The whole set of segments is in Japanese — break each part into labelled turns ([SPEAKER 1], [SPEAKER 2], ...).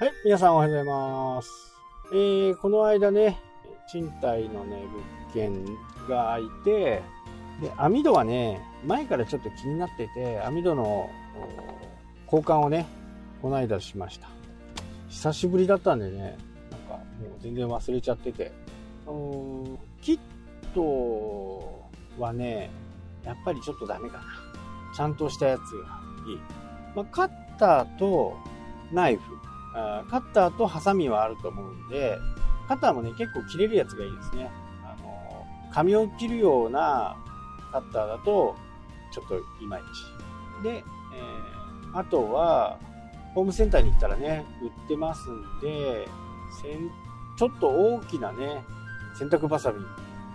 [SPEAKER 1] はい、皆さんおはようございます。えー、この間ね、賃貸のね、物件が空いて、で、網戸はね、前からちょっと気になってて、網戸の交換をね、この間しました。久しぶりだったんでね、なんかもう全然忘れちゃってて。うーんキットはね、やっぱりちょっとダメかな。ちゃんとしたやつがいい。まあ、カッターとナイフ、あカッターとハサミはあると思うんで、カッターもね、結構切れるやつがいいですね。あの、紙を切るようなカッターだと、ちょっといまいち。で、えーあとは、ホームセンターに行ったらね、売ってますんで、ちょっと大きなね、洗濯バサミ、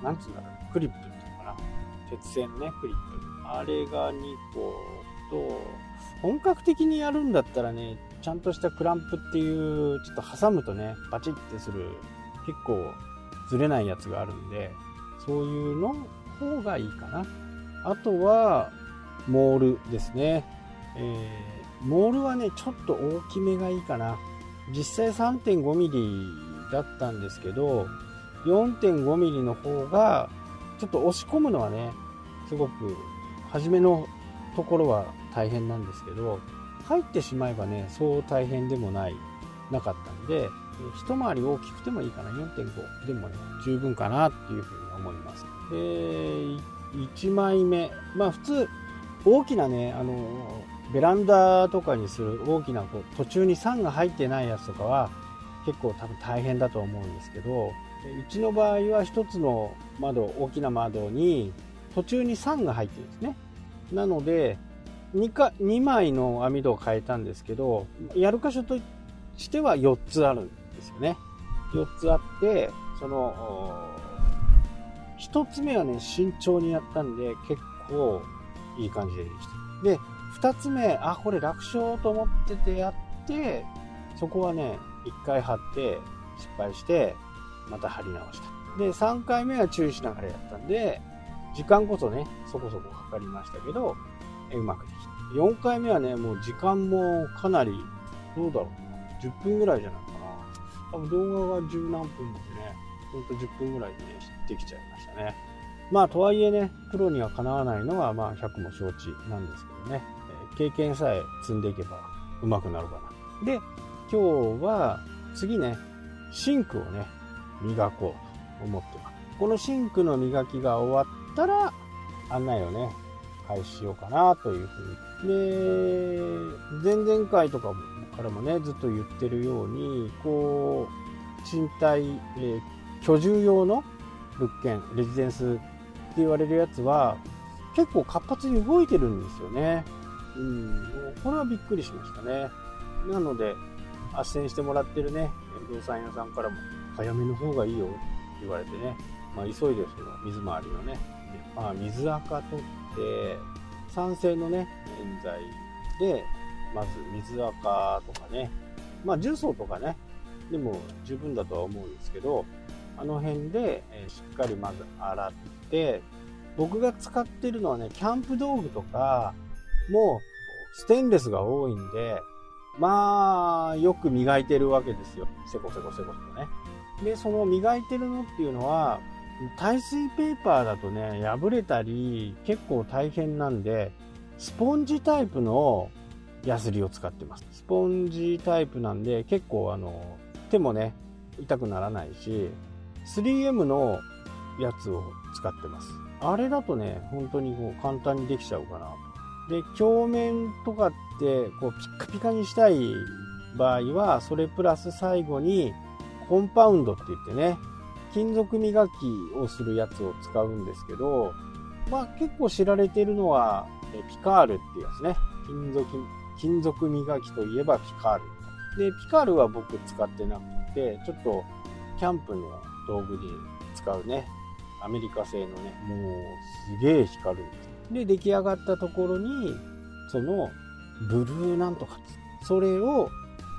[SPEAKER 1] なんつうんだろう、クリップっていうのかな。鉄製のね、クリップ。あれが2個と、本格的にやるんだったらね、ちゃんとしたクランプっていう、ちょっと挟むとね、バチッてする、結構ずれないやつがあるんで、そういうの方がいいかな。あとは、モールですね。えーモールはね、ちょっと大きめがいいかな。実際 3.5mm だったんですけど、4.5mm の方が、ちょっと押し込むのはね、すごく、初めのところは大変なんですけど、入ってしまえばね、そう大変でもない、なかったんで、一回り大きくてもいいかな、4.5でもね、十分かなっていうふうに思います。で、1枚目、まあ普通、大きなね、あの、ベランダとかにする大きなこう途中に酸が入ってないやつとかは結構多分大変だと思うんですけどうちの場合は一つの窓大きな窓に途中に酸が入ってるんですね。なので 2, か2枚の網戸を変えたんですけどやる箇所としては4つあるんですよね。4つあってその1つ目はね慎重にやったんで結構いい感じでできた。で2つ目あこれ楽勝と思っててやってそこはね1回貼って失敗してまた貼り直した。で3回目は注意しながらやったんで時間こそねそこそこかかりましたけどうまくできた。4回目はねもう時間もかなりどうだろうな。10分ぐらいじゃないかな。多分動画が十何分でねほんと10分ぐらいでねできちゃいましたね。まあとはいえねプロにはかなわないのはまあ100も承知なんですけどね。経験さえ積んでいけば上手くなるかな。で、今日は次ね、シンクをね、磨こうと思ってます。このシンクの磨きが終わったら、案内をね、開始しようかなというふうに。で、前々回とかからもね、ずっと言ってるように、こう、賃貸、えー、居住用の物件、レジデンスって言われるやつは、結構活発に動いてるんですよね。うん、これはびっくりしましたね。なので、斡旋してもらってるね、不動産屋さんからも、早めの方がいいよって言われてね、まあ、急いでその水回りのね、まあ、水垢取って、酸性のね、洗剤で、まず水垢とかね、まあ、重曹とかね、でも十分だとは思うんですけど、あの辺で、えしっかりまず洗って、僕が使ってるのはね、キャンプ道具とか、もうステンレスが多いんで、まあ、よく磨いてるわけですよ。せこせこせことね。で、その磨いてるのっていうのは、耐水ペーパーだとね、破れたり、結構大変なんで、スポンジタイプのヤスリを使ってます。スポンジタイプなんで、結構あの、手もね、痛くならないし、3M のやつを使ってます。あれだとね、本当にこう簡単にできちゃうかなと。で、鏡面とかって、こう、ピッカピカにしたい場合は、それプラス最後に、コンパウンドって言ってね、金属磨きをするやつを使うんですけど、まあ結構知られてるのは、えピカールっていうやつね。金属、金属磨きといえばピカール。で、ピカールは僕使ってなくて、ちょっと、キャンプの道具に使うね、アメリカ製のね、もう、すげえ光るんですで、出来上がったところに、その、ブルーなんとか、それを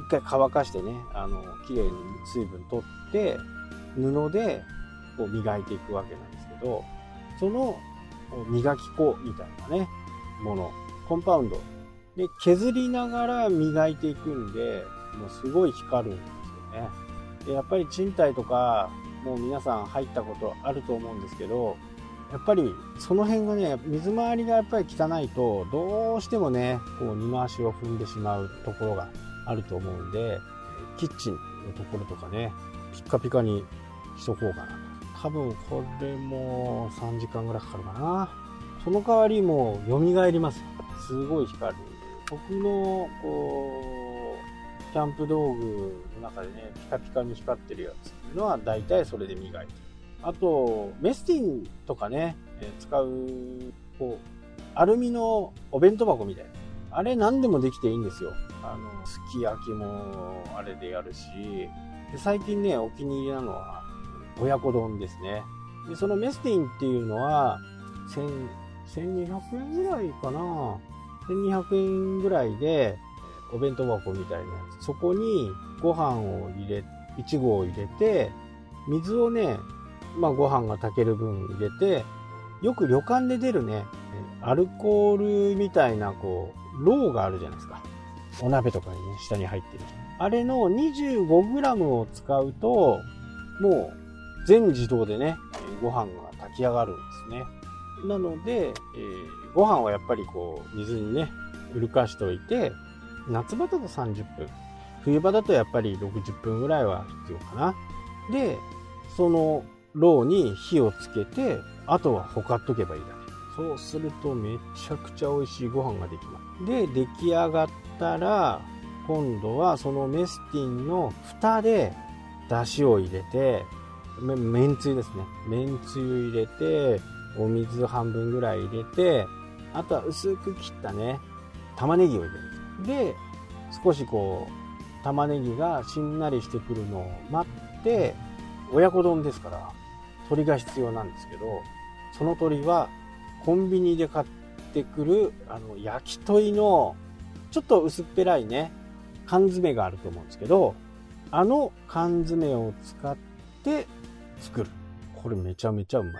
[SPEAKER 1] 一回乾かしてね、あの、綺麗に水分取って、布でこう磨いていくわけなんですけど、その磨き粉みたいなね、もの、コンパウンド。で、削りながら磨いていくんで、もうすごい光るんですよね。でやっぱり賃貸とか、もう皆さん入ったことあると思うんですけど、やっぱりその辺がね、水回りがやっぱり汚いと、どうしてもね、こう二回しを踏んでしまうところがあると思うんで、キッチンのところとかね、ピッカピカにしとこうかな。多分これも3時間ぐらいかかるかな。その代わりもう蘇ります。すごい光る。僕のこう、キャンプ道具の中でね、ピカピカに光ってるやつっていうのは大体それで磨いて。あと、メスティンとかね、使う、こう、アルミのお弁当箱みたいな。あれ何でもできていいんですよ。あの、すき焼きもあれでやるし、で最近ね、お気に入りなのは、親子丼ですね。で、そのメスティンっていうのは、1200円ぐらいかな。1200円ぐらいで、お弁当箱みたいなやつ。そこにご飯を入れ、いちごを入れて、水をね、まあご飯が炊ける分入れて、よく旅館で出るね、アルコールみたいなこう、ローがあるじゃないですか。お鍋とかにね、下に入ってる。あれの 25g を使うと、もう全自動でね、ご飯が炊き上がるんですね。なので、えー、ご飯はやっぱりこう、水にね、うるかしておいて、夏場だと30分。冬場だとやっぱり60分ぐらいは必要かな。で、そのローに火をつけて、あとはほかっとけばいいだけ。そうするとめちゃくちゃ美味しいご飯ができます。で、出来上がったら、今度はそのメスティンの蓋で出汁を入れて、め、めんつゆですね。めんつゆ入れて、お水半分ぐらい入れて、あとは薄く切ったね、玉ねぎを入れる。で、少しこう、玉ねぎがしんなりしてくるのを待って、親子丼ですから、鶏が必要なんですけど、その鶏はコンビニで買ってくる、あの、焼き鳥の、ちょっと薄っぺらいね、缶詰があると思うんですけど、あの缶詰を使って作る。これめちゃめちゃうまい。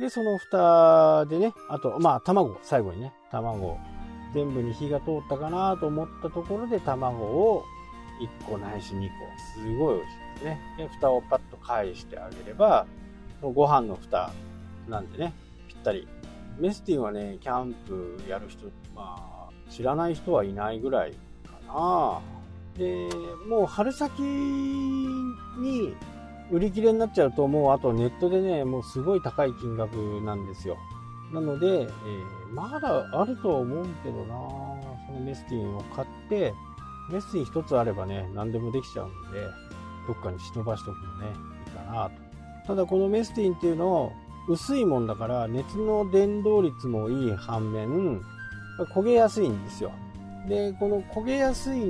[SPEAKER 1] で、その蓋でね、あと、まあ、卵、最後にね、卵、全部に火が通ったかなと思ったところで、卵を1個ないし2個。すごい美味しいですね。で、蓋をパッと返してあげれば、ご飯の蓋なんでね、ぴったり。メスティンはね、キャンプやる人、まあ、知らない人はいないぐらいかな。で、もう春先に売り切れになっちゃうと、もうあとネットでね、もうすごい高い金額なんですよ。なので、えー、まだあるとは思うけどなそのメスティンを買って、メスティン一つあればね、何でもできちゃうんで、どっかに忍ばしておくのね、いいかなと。ただこのメスティンっていうの薄いもんだから熱の伝導率もいい反面、焦げやすいんですよ。で、この焦げやすい、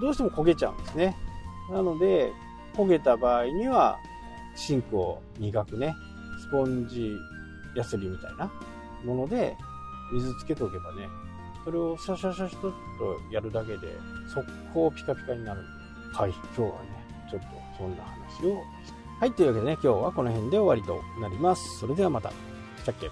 [SPEAKER 1] どうしても焦げちゃうんですね。なので、焦げた場合には、シンクを磨くね、スポンジヤスリみたいなもので水つけておけばね、それをシャシャシャシャっとやるだけで、速攻ピカピカになる。はい、今日はね、ちょっとそんな話をはい、というわけでね、今日はこの辺で終わりとなります。それではまた。したっけ